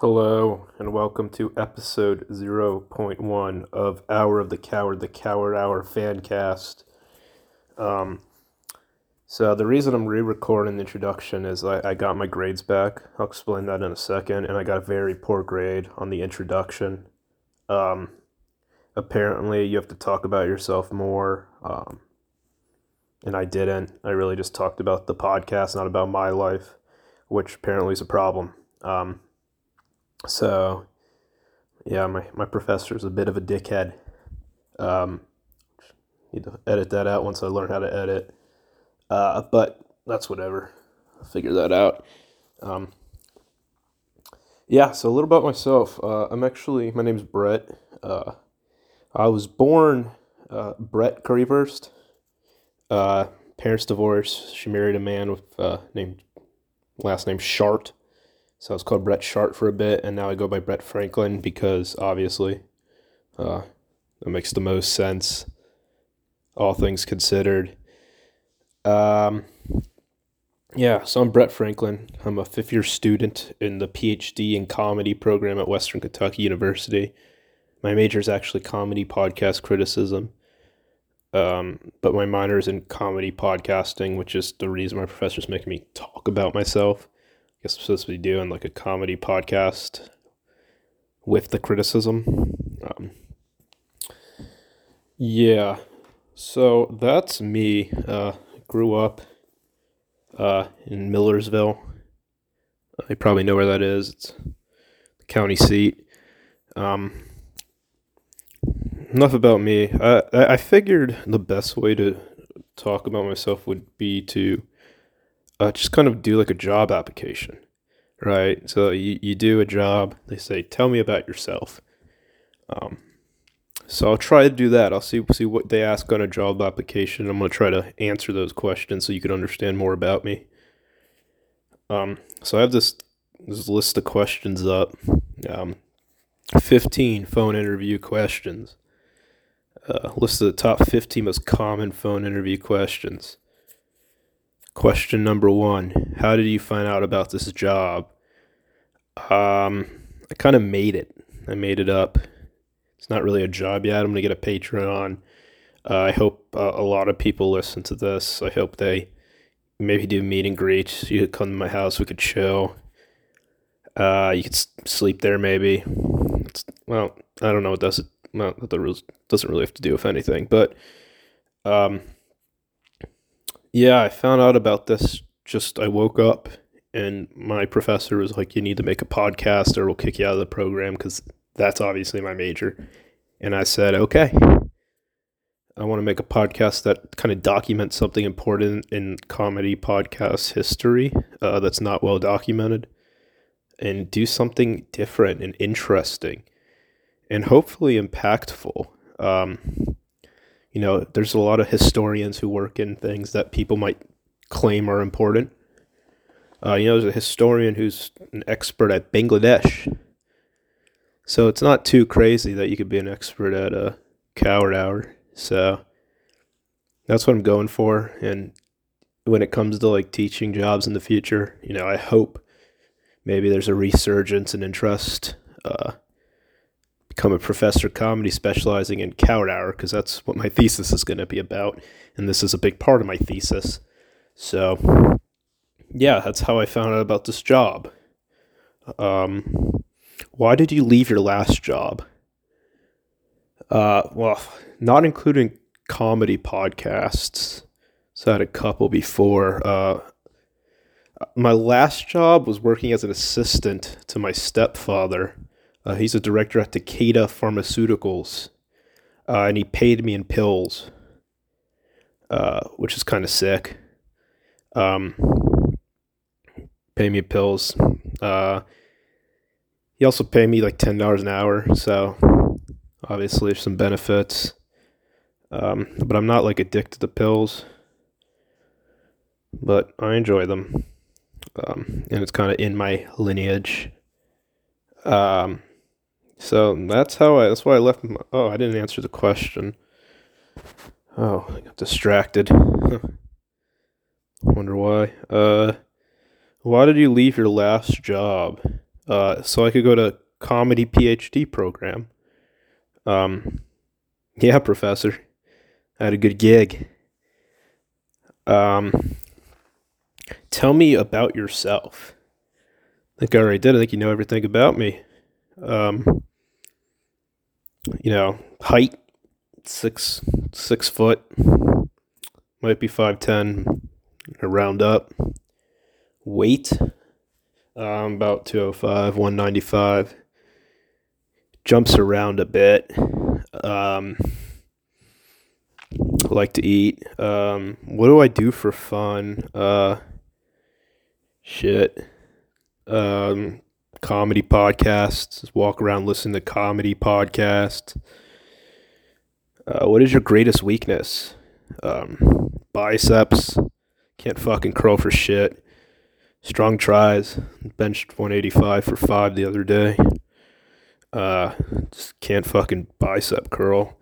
Hello, and welcome to episode 0.1 of Hour of the Coward, the Coward Hour fan cast. Um, so, the reason I'm re recording the introduction is I, I got my grades back. I'll explain that in a second, and I got a very poor grade on the introduction. Um, apparently, you have to talk about yourself more, um, and I didn't. I really just talked about the podcast, not about my life, which apparently is a problem. Um, so, yeah, my, my professor's a bit of a dickhead. Um, need to edit that out once I learn how to edit. Uh, but that's whatever. I'll figure that out. Um, yeah, so a little about myself. Uh, I'm actually, my name's Brett. Uh, I was born uh, Brett Currywurst. Uh, parents divorced. She married a man with uh, named last name Shart. So I was called Brett Shart for a bit, and now I go by Brett Franklin because obviously uh, that makes the most sense, all things considered. Um, yeah, so I'm Brett Franklin. I'm a fifth year student in the PhD in comedy program at Western Kentucky University. My major is actually comedy podcast criticism, um, but my minor is in comedy podcasting, which is the reason my professor's making me talk about myself guess I'm supposed to be doing like a comedy podcast with the criticism. Um, yeah, so that's me. Uh, grew up uh, in Millersville. You probably know where that is. It's the county seat. Um, enough about me. I, I figured the best way to talk about myself would be to uh, just kind of do like a job application, right? So you, you do a job, they say, tell me about yourself. Um, so I'll try to do that. I'll see see what they ask on a job application. I'm gonna try to answer those questions so you can understand more about me. Um, so I have this this list of questions up. Um, 15 phone interview questions. Uh, list of the top 15 most common phone interview questions. Question number one How did you find out about this job? Um, I kind of made it. I made it up. It's not really a job yet. I'm going to get a Patreon. Uh, I hope uh, a lot of people listen to this. I hope they maybe do meet and greets. You could come to my house. We could chill. Uh, you could sleep there maybe. It's, well, I don't know. It doesn't. Well, that doesn't really have to do with anything. But um, yeah, I found out about this just I woke up and my professor was like, "You need to make a podcast, or we'll kick you out of the program," because that's obviously my major. And I said, "Okay." I want to make a podcast that kind of documents something important in comedy podcast history uh, that's not well documented, and do something different and interesting, and hopefully impactful. Um, you know, there's a lot of historians who work in things that people might claim are important. Uh, you know, there's a historian who's an expert at Bangladesh. So it's not too crazy that you could be an expert at a coward hour. So that's what I'm going for. And when it comes to like teaching jobs in the future, you know, I hope maybe there's a resurgence and interest. Uh, become a professor of comedy specializing in coward hour because that's what my thesis is going to be about and this is a big part of my thesis. So yeah that's how i found out about this job. Um, why did you leave your last job? Uh, well not including comedy podcasts. So i had a couple before. Uh, my last job was working as an assistant to my stepfather uh, he's a director at Takeda Pharmaceuticals, uh, and he paid me in pills, uh, which is kind of sick. Um, pay me pills. Uh, he also paid me like ten dollars an hour, so obviously there's some benefits. Um, but I'm not like addicted to pills, but I enjoy them, um, and it's kind of in my lineage. Um, so that's how I. That's why I left. My, oh, I didn't answer the question. Oh, I got distracted. Wonder why. Uh, why did you leave your last job? uh, so I could go to comedy PhD program. Um, yeah, professor, I had a good gig. Um, tell me about yourself. I think I already did. I think you know everything about me. Um, you know, height six six foot, might be five ten, round up. Weight, um, about two oh five, one ninety five. Jumps around a bit. Um, like to eat. Um, what do I do for fun? Uh, shit. Um, comedy podcasts. Just walk around, listen to comedy podcasts. Uh, what is your greatest weakness? Um, biceps. Can't fucking curl for shit. Strong tries. Benched 185 for five the other day. Uh, just can't fucking bicep curl.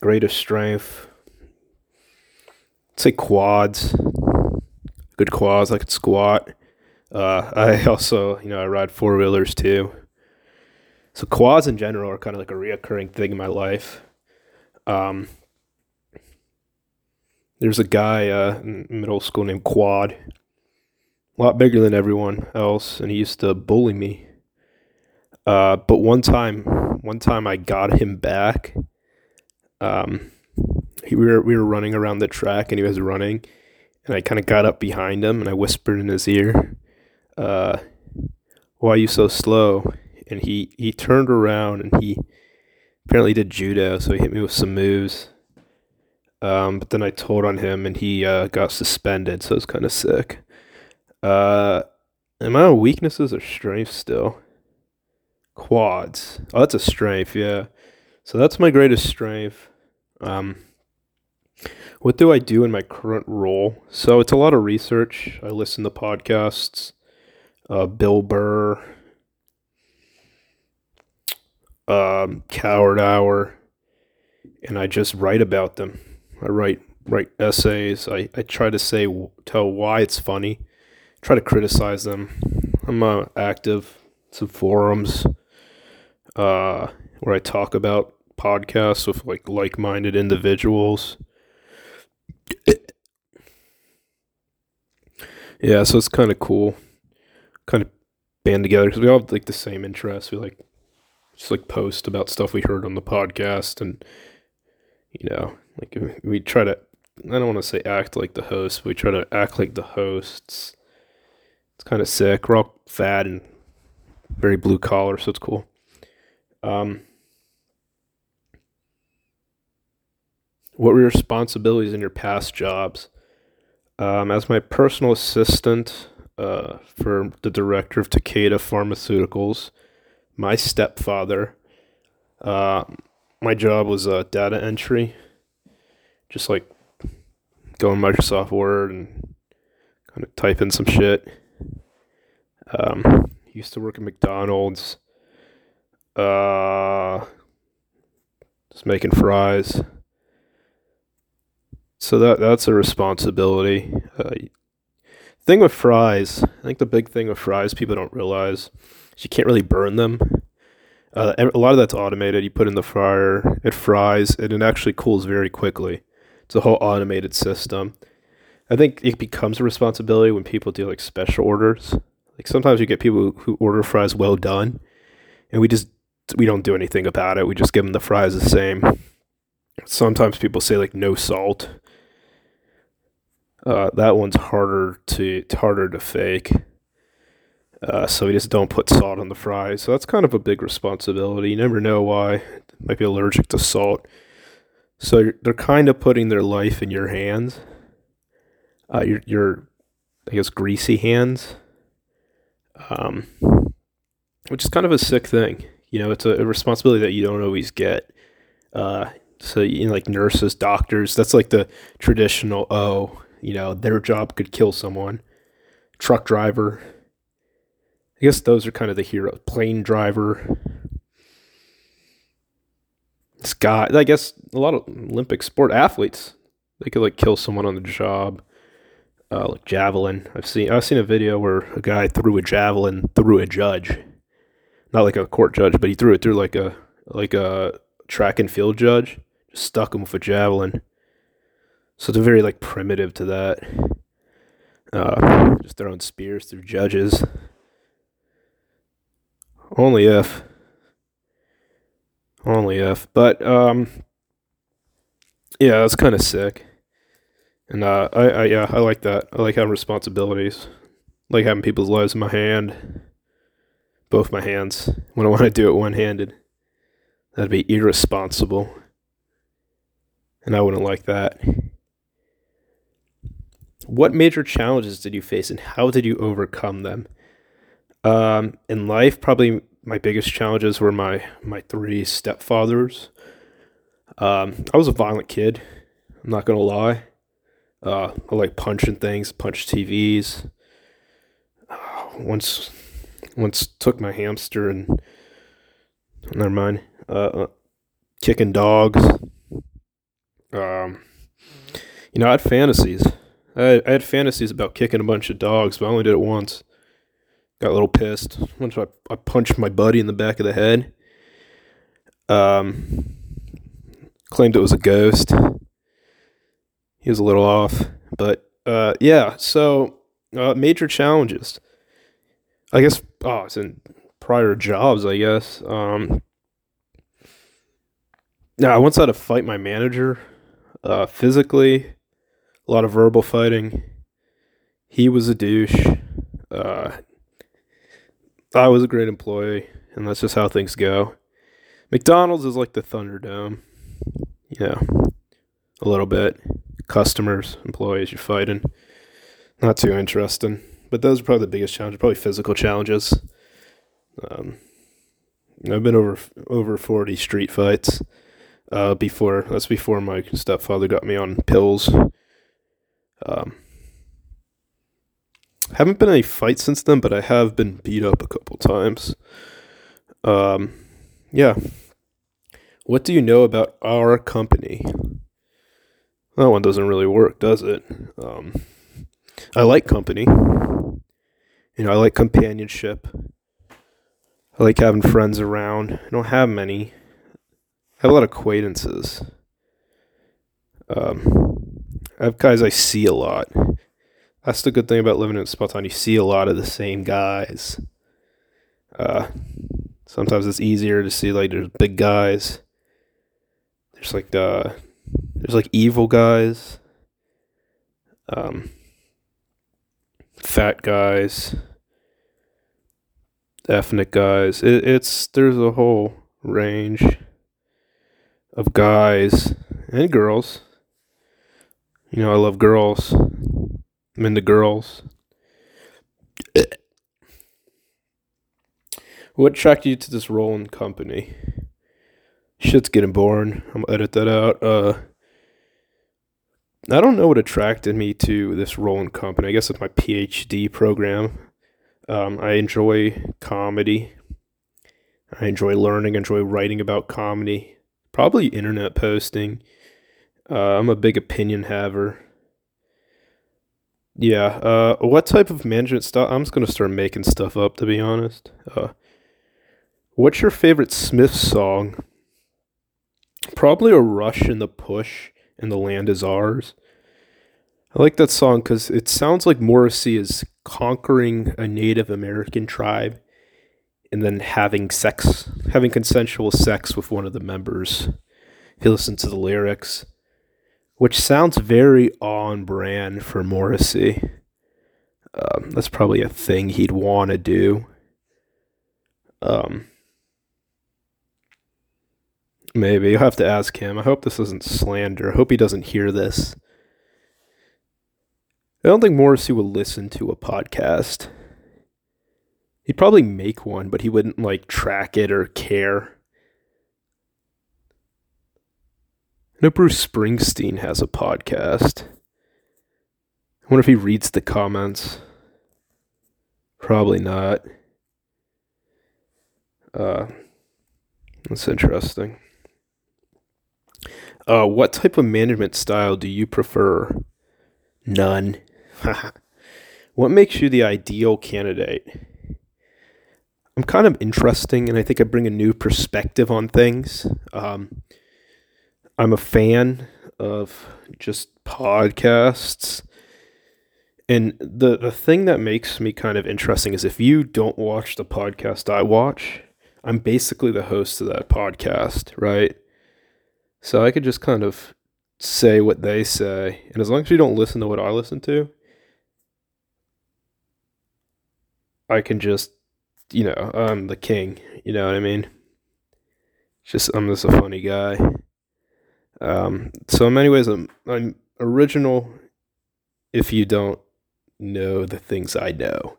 Greatest strength. I'd say quads. Good quads. I could squat. Uh, I also, you know, I ride four wheelers too. So quads in general are kind of like a reoccurring thing in my life. Um, there's a guy uh, in middle school named Quad, a lot bigger than everyone else, and he used to bully me. Uh, but one time, one time I got him back. Um, he, we were we were running around the track, and he was running, and I kind of got up behind him, and I whispered in his ear, uh, "Why are you so slow?" And he he turned around, and he apparently did judo, so he hit me with some moves. Um, but then I told on him, and he uh, got suspended, so it was kind of sick. Uh, am I on weaknesses or strengths still? Quads. Oh, that's a strength, yeah. So that's my greatest strength. Um, what do I do in my current role? So it's a lot of research. I listen to podcasts. Uh, Bill Burr, um, Coward Hour, and I just write about them. I write write essays. I, I try to say tell why it's funny. Try to criticize them. I'm uh, active some forums uh, where I talk about podcasts with like like-minded individuals. yeah, so it's kind of cool, kind of band together because we all have like the same interests. We like just like post about stuff we heard on the podcast, and you know, like we try to. I don't want to say act like the host. we try to act like the hosts. It's kind of sick. We're all fat and very blue collar, so it's cool. Um, what were your responsibilities in your past jobs? Um, as my personal assistant uh, for the director of Takeda Pharmaceuticals, my stepfather, uh, my job was uh, data entry, just like go in Microsoft Word and kind of type in some shit. Um, used to work at McDonald's. Uh, just making fries. So that that's a responsibility. Uh, thing with fries, I think the big thing with fries people don't realize is you can't really burn them. Uh, a lot of that's automated. You put in the fryer, it fries, and it actually cools very quickly. It's a whole automated system. I think it becomes a responsibility when people do like special orders. Like sometimes you get people who order fries well done, and we just we don't do anything about it. We just give them the fries the same. Sometimes people say like no salt. Uh, that one's harder to harder to fake. Uh, so we just don't put salt on the fries. So that's kind of a big responsibility. You never know why. Might be allergic to salt. So they're kind of putting their life in your hands. Uh, your, your, I guess, greasy hands. Um, which is kind of a sick thing. You know, it's a, a responsibility that you don't always get. Uh, so, you know, like nurses, doctors, that's like the traditional, oh, you know, their job could kill someone. Truck driver. I guess those are kind of the heroes. Plane driver. Guy, I guess a lot of Olympic sport athletes, they could like kill someone on the job. Uh, like javelin. I've seen I've seen a video where a guy threw a javelin through a judge. not like a court judge, but he threw it through like a like a track and field judge. Just stuck him with a javelin. So they're very like primitive to that. Uh, just throwing spears through judges. Only if. Only if. But um yeah, that's kind of sick. And uh I, I yeah, I like that. I like having responsibilities. Like having people's lives in my hand. Both my hands. When I want to do it one handed. That'd be irresponsible. And I wouldn't like that. What major challenges did you face and how did you overcome them? Um, in life, probably my biggest challenges were my my three stepfathers. Um, I was a violent kid. I'm not gonna lie. Uh, I like punching things, punch TVs. Uh, once, once took my hamster and never mind. Uh, uh, kicking dogs. Um, you know, I had fantasies. I I had fantasies about kicking a bunch of dogs, but I only did it once. Got a little pissed. Once I, I punched my buddy in the back of the head. Um, claimed it was a ghost. He was a little off, but uh, yeah. So uh, major challenges. I guess. Oh, it's in prior jobs. I guess. Um, now I once had to fight my manager, uh, physically. A lot of verbal fighting. He was a douche. Uh, I was a great employee, and that's just how things go. McDonald's is like the Thunderdome, you know, a little bit. Customers, employees, you're fighting. Not too interesting, but those are probably the biggest challenges. Probably physical challenges. Um, I've been over over forty street fights. Uh, before that's before my stepfather got me on pills. Um, haven't been any fights since then, but I have been beat up a couple times. Um, yeah. What do you know about our company? That one doesn't really work, does it? Um, I like company. You know, I like companionship. I like having friends around. I don't have many. I have a lot of acquaintances. Um, I have guys I see a lot. That's the good thing about living in Spokane. You see a lot of the same guys. Uh, sometimes it's easier to see like there's big guys. There's like uh, there's like evil guys. Um, fat guys. Ethnic guys. It, it's there's a whole range of guys and girls. You know, I love girls. I'm into girls. what attracted you to this role in company? Shit's getting boring. I'm gonna edit that out. Uh, I don't know what attracted me to this role in company. I guess it's my PhD program. Um, I enjoy comedy. I enjoy learning. I enjoy writing about comedy. Probably internet posting. Uh, I'm a big opinion haver. Yeah. Uh, what type of management stuff? I'm just gonna start making stuff up. To be honest. Uh, what's your favorite Smith song? Probably a Rush in the Push and the Land Is Ours. I like that song because it sounds like Morrissey is conquering a Native American tribe and then having sex, having consensual sex with one of the members. If you listen to the lyrics, which sounds very on brand for Morrissey. Um, that's probably a thing he'd want to do. Um, maybe you'll have to ask him. I hope this isn't slander. I hope he doesn't hear this. I don't think Morrissey would listen to a podcast. He'd probably make one, but he wouldn't like track it or care. I know Bruce Springsteen has a podcast. I wonder if he reads the comments. Probably not. Uh, that's interesting. Uh, what type of management style do you prefer? None. what makes you the ideal candidate? I'm kind of interesting, and I think I bring a new perspective on things. Um, I'm a fan of just podcasts. And the, the thing that makes me kind of interesting is if you don't watch the podcast I watch, I'm basically the host of that podcast, right? So I could just kind of say what they say. And as long as you don't listen to what I listen to, I can just you know, I'm the king. You know what I mean? Just I'm just a funny guy. Um, so in many ways, I'm I'm original. If you don't know the things I know,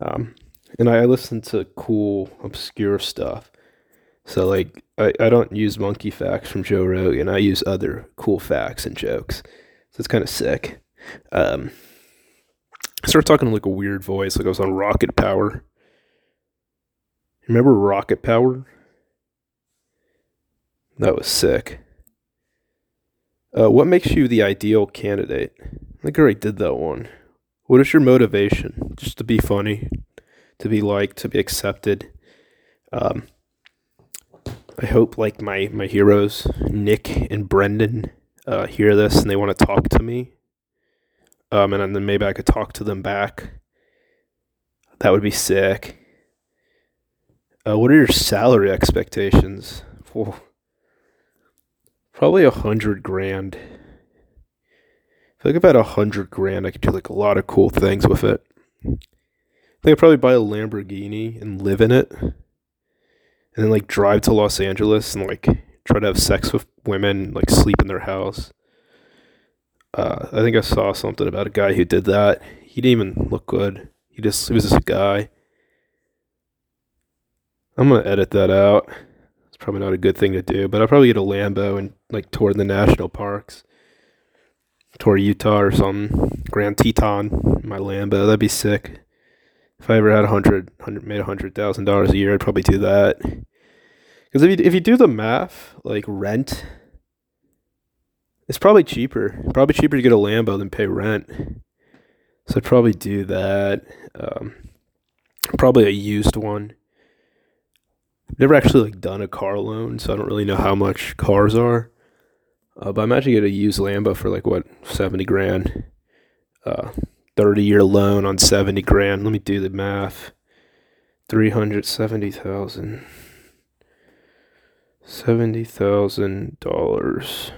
um, and I, I listen to cool, obscure stuff. So like I, I don't use monkey facts from Joe Rogan. I use other cool facts and jokes. So it's kind of sick. Um, I started talking in like a weird voice, like I was on Rocket Power. Remember Rocket Power? That was sick. Uh, what makes you the ideal candidate? I think I already did that one. What is your motivation? Just to be funny, to be liked, to be accepted. Um, I hope like my my heroes, Nick and Brendan, uh, hear this and they want to talk to me. Um, and then maybe I could talk to them back. That would be sick. Uh, what are your salary expectations? Oh, probably a hundred grand. I feel like about a hundred grand, I could do like a lot of cool things with it. I think I'd probably buy a Lamborghini and live in it, and then like drive to Los Angeles and like try to have sex with women, like sleep in their house. Uh, I think I saw something about a guy who did that. He didn't even look good. He just he was just a guy I'm gonna edit that out. It's probably not a good thing to do, but I'll probably get a Lambo and like tour the national parks, tour Utah or something. Grand Teton, my Lambo, that'd be sick. If I ever had a hundred, hundred made a hundred thousand dollars a year, I'd probably do that. Because if you if you do the math, like rent, it's probably cheaper. Probably cheaper to get a Lambo than pay rent. So I'd probably do that. Um, probably a used one never actually like done a car loan, so I don't really know how much cars are. Uh, but I imagine you get a used Lambo for like what seventy grand, uh, thirty year loan on seventy grand. Let me do the math. Three hundred seventy thousand. Seventy thousand dollars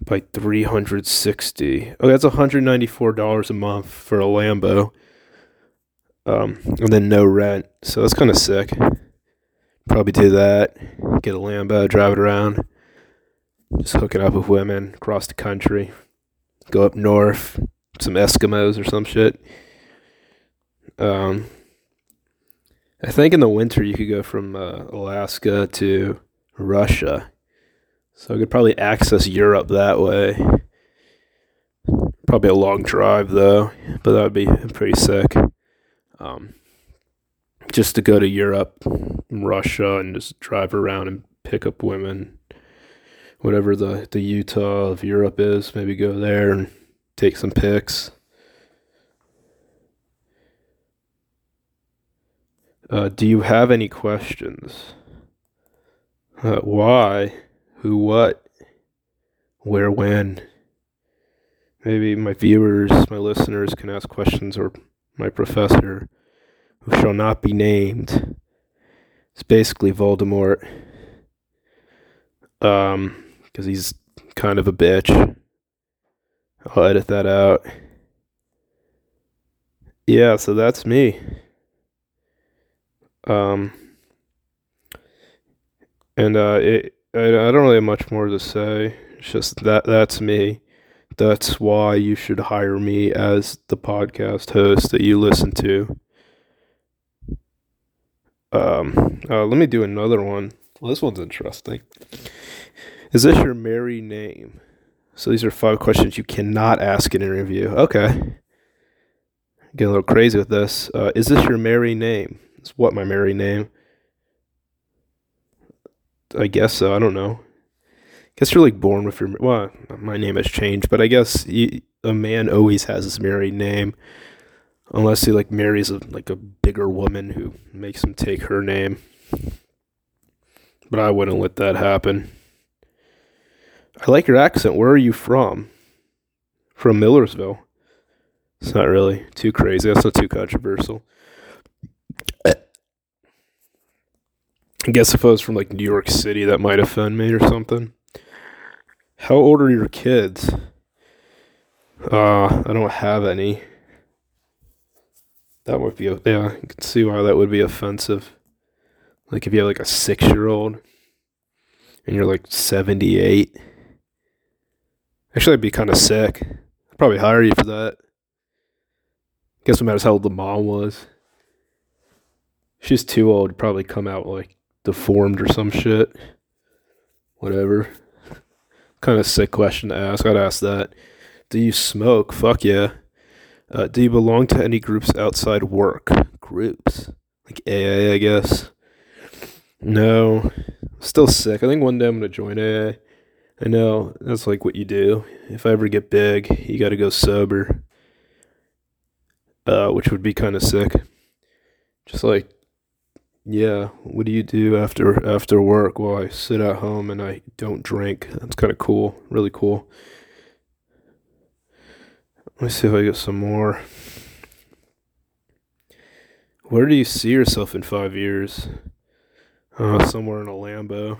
by three hundred sixty. Oh, that's one hundred ninety four dollars a month for a Lambo um, and then no rent. So that's kind of sick. Probably do that. Get a Lambo, drive it around, just hook it up with women across the country. Go up north, some Eskimos or some shit. Um, I think in the winter you could go from uh, Alaska to Russia. So I could probably access Europe that way. Probably a long drive though, but that would be pretty sick um, just to go to Europe, Russia, and just drive around and pick up women, whatever the the Utah of Europe is. Maybe go there and take some pics. Uh, do you have any questions? Uh, why? Who? What? Where? When? Maybe my viewers, my listeners can ask questions or my professor, who shall not be named. It's basically Voldemort. Um, because he's kind of a bitch. I'll edit that out. Yeah, so that's me. Um, and uh, it, I, I don't really have much more to say. It's just that that's me that's why you should hire me as the podcast host that you listen to. Um, uh, let me do another one. Well, this one's interesting. Is this your married name? So these are five questions you cannot ask in an interview. Okay. Getting a little crazy with this. Uh, is this your married name? It's what my married name. I guess so. I don't know I guess you're like born with your well my name has changed but i guess you, a man always has his married name unless he like marries a, like a bigger woman who makes him take her name. But I wouldn't let that happen. I like your accent. Where are you from? From Millersville. It's not really too crazy. That's not too controversial. I guess if I was from like New York City, that might offend me or something. How old are your kids? Uh, I don't have any. That would be, yeah, you can see why that would be offensive. Like if you have like a six year old and you're like 78. Actually, I'd be kind of sick. I'd probably hire you for that. Guess no matters how old the mom was. She's too old to probably come out like deformed or some shit. Whatever. Kind of sick question to ask. I'd ask that. Do you smoke? Fuck yeah. Uh, do you belong to any groups outside work? Groups. Like AA, I guess. No. Still sick. I think one day I'm going to join AA. I know that's like what you do. If I ever get big, you got to go sober. Uh, which would be kind of sick. Just like, yeah, what do you do after after work? Well, I sit at home and I don't drink. That's kind of cool. Really cool. Let me see if I get some more. Where do you see yourself in five years? Uh, somewhere in a Lambo.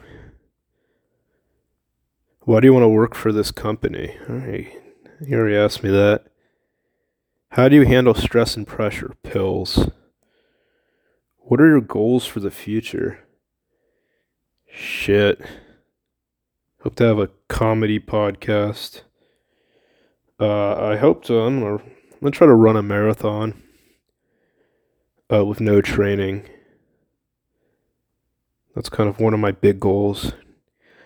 Why do you want to work for this company? All right. You already asked me that. How do you handle stress and pressure? Pills. What are your goals for the future? Shit. Hope to have a comedy podcast. Uh, I hope to. I'm gonna, try to run a marathon uh, with no training. That's kind of one of my big goals.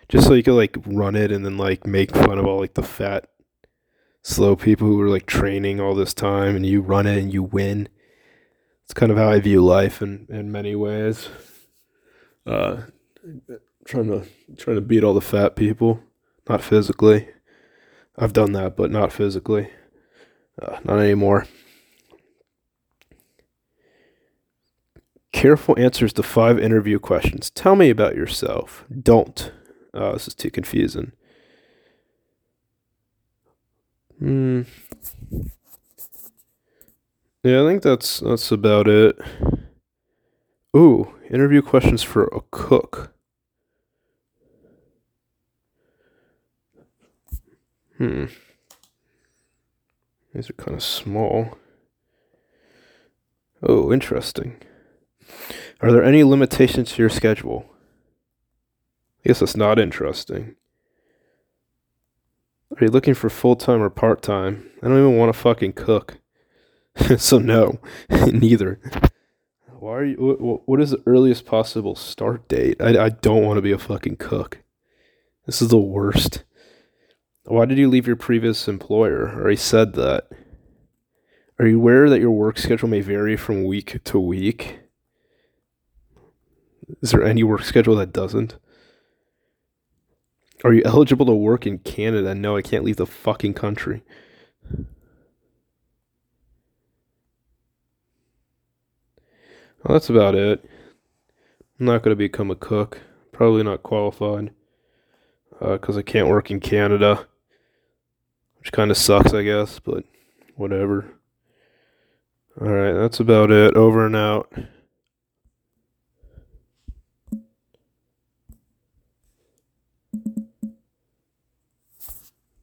Just so you could like run it and then like make fun of all like the fat, slow people who are like training all this time and you run it and you win. It's kind of how I view life in, in many ways. Uh, trying to trying to beat all the fat people, not physically. I've done that, but not physically. Uh, not anymore. Careful answers to five interview questions. Tell me about yourself. Don't. Oh, this is too confusing. Hmm. Yeah, I think that's that's about it. Ooh, interview questions for a cook. Hmm. These are kind of small. Oh, interesting. Are there any limitations to your schedule? I guess that's not interesting. Are you looking for full time or part time? I don't even want to fucking cook. so, no, neither. Why are you. What, What is the earliest possible start date? I, I don't want to be a fucking cook. This is the worst. Why did you leave your previous employer? I already said that. Are you aware that your work schedule may vary from week to week? Is there any work schedule that doesn't? Are you eligible to work in Canada? No, I can't leave the fucking country. Well, that's about it. I'm not going to become a cook. Probably not qualified. Because uh, I can't work in Canada which kind of sucks, I guess, but whatever. All right, that's about it. Over and out.